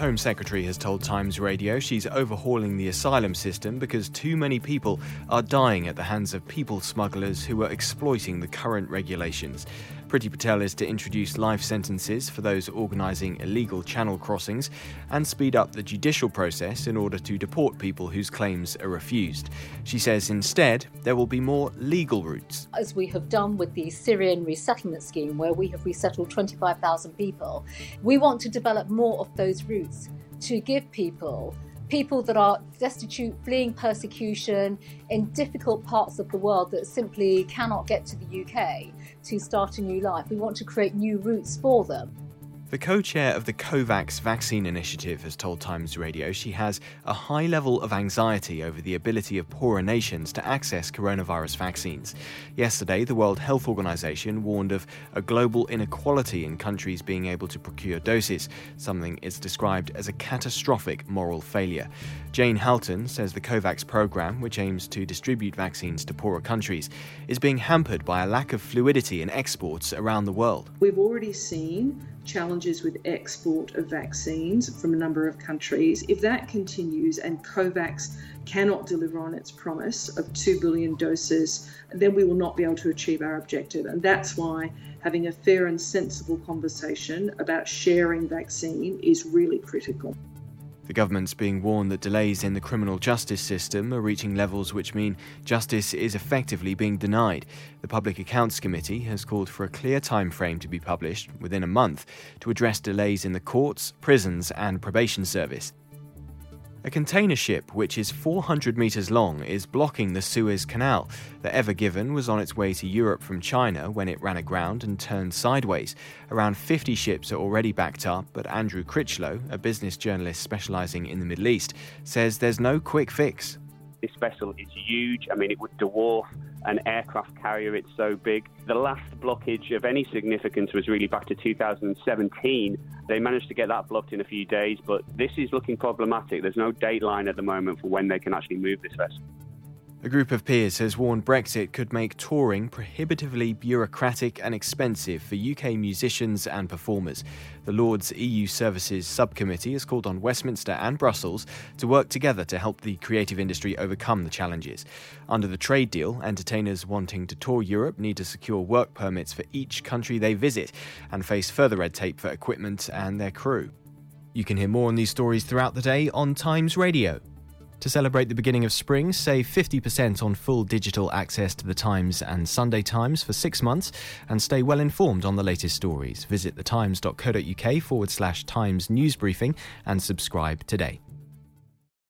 Home Secretary has told Times Radio she's overhauling the asylum system because too many people are dying at the hands of people smugglers who are exploiting the current regulations. Priti Patel is to introduce life sentences for those organising illegal channel crossings and speed up the judicial process in order to deport people whose claims are refused. She says instead there will be more legal routes. As we have done with the Syrian resettlement scheme, where we have resettled 25,000 people, we want to develop more of those routes to give people people that are destitute, fleeing persecution in difficult parts of the world that simply cannot get to the UK to start a new life. We want to create new routes for them. The co chair of the COVAX vaccine initiative has told Times Radio she has a high level of anxiety over the ability of poorer nations to access coronavirus vaccines. Yesterday, the World Health Organization warned of a global inequality in countries being able to procure doses, something it's described as a catastrophic moral failure. Jane Halton says the COVAX program, which aims to distribute vaccines to poorer countries, is being hampered by a lack of fluidity in exports around the world. We've already seen challenges with export of vaccines from a number of countries. If that continues and COVAX cannot deliver on its promise of 2 billion doses, then we will not be able to achieve our objective. And that's why having a fair and sensible conversation about sharing vaccine is really critical. The government's being warned that delays in the criminal justice system are reaching levels which mean justice is effectively being denied. The Public Accounts Committee has called for a clear time frame to be published within a month to address delays in the courts, prisons, and probation service. A container ship, which is 400 metres long, is blocking the Suez Canal. The Ever Given was on its way to Europe from China when it ran aground and turned sideways. Around 50 ships are already backed up, but Andrew Critchlow, a business journalist specialising in the Middle East, says there's no quick fix. This vessel is huge. I mean, it would dwarf an aircraft carrier. It's so big. The last blockage of any significance was really back to 2017. They managed to get that blocked in a few days, but this is looking problematic. There's no dateline at the moment for when they can actually move this vessel. A group of peers has warned Brexit could make touring prohibitively bureaucratic and expensive for UK musicians and performers. The Lords EU Services Subcommittee has called on Westminster and Brussels to work together to help the creative industry overcome the challenges. Under the trade deal, entertainers wanting to tour Europe need to secure work permits for each country they visit and face further red tape for equipment and their crew. You can hear more on these stories throughout the day on Times Radio. To celebrate the beginning of spring, save 50% on full digital access to the Times and Sunday Times for six months and stay well informed on the latest stories. Visit thetimes.co.uk forward slash Times news briefing and subscribe today.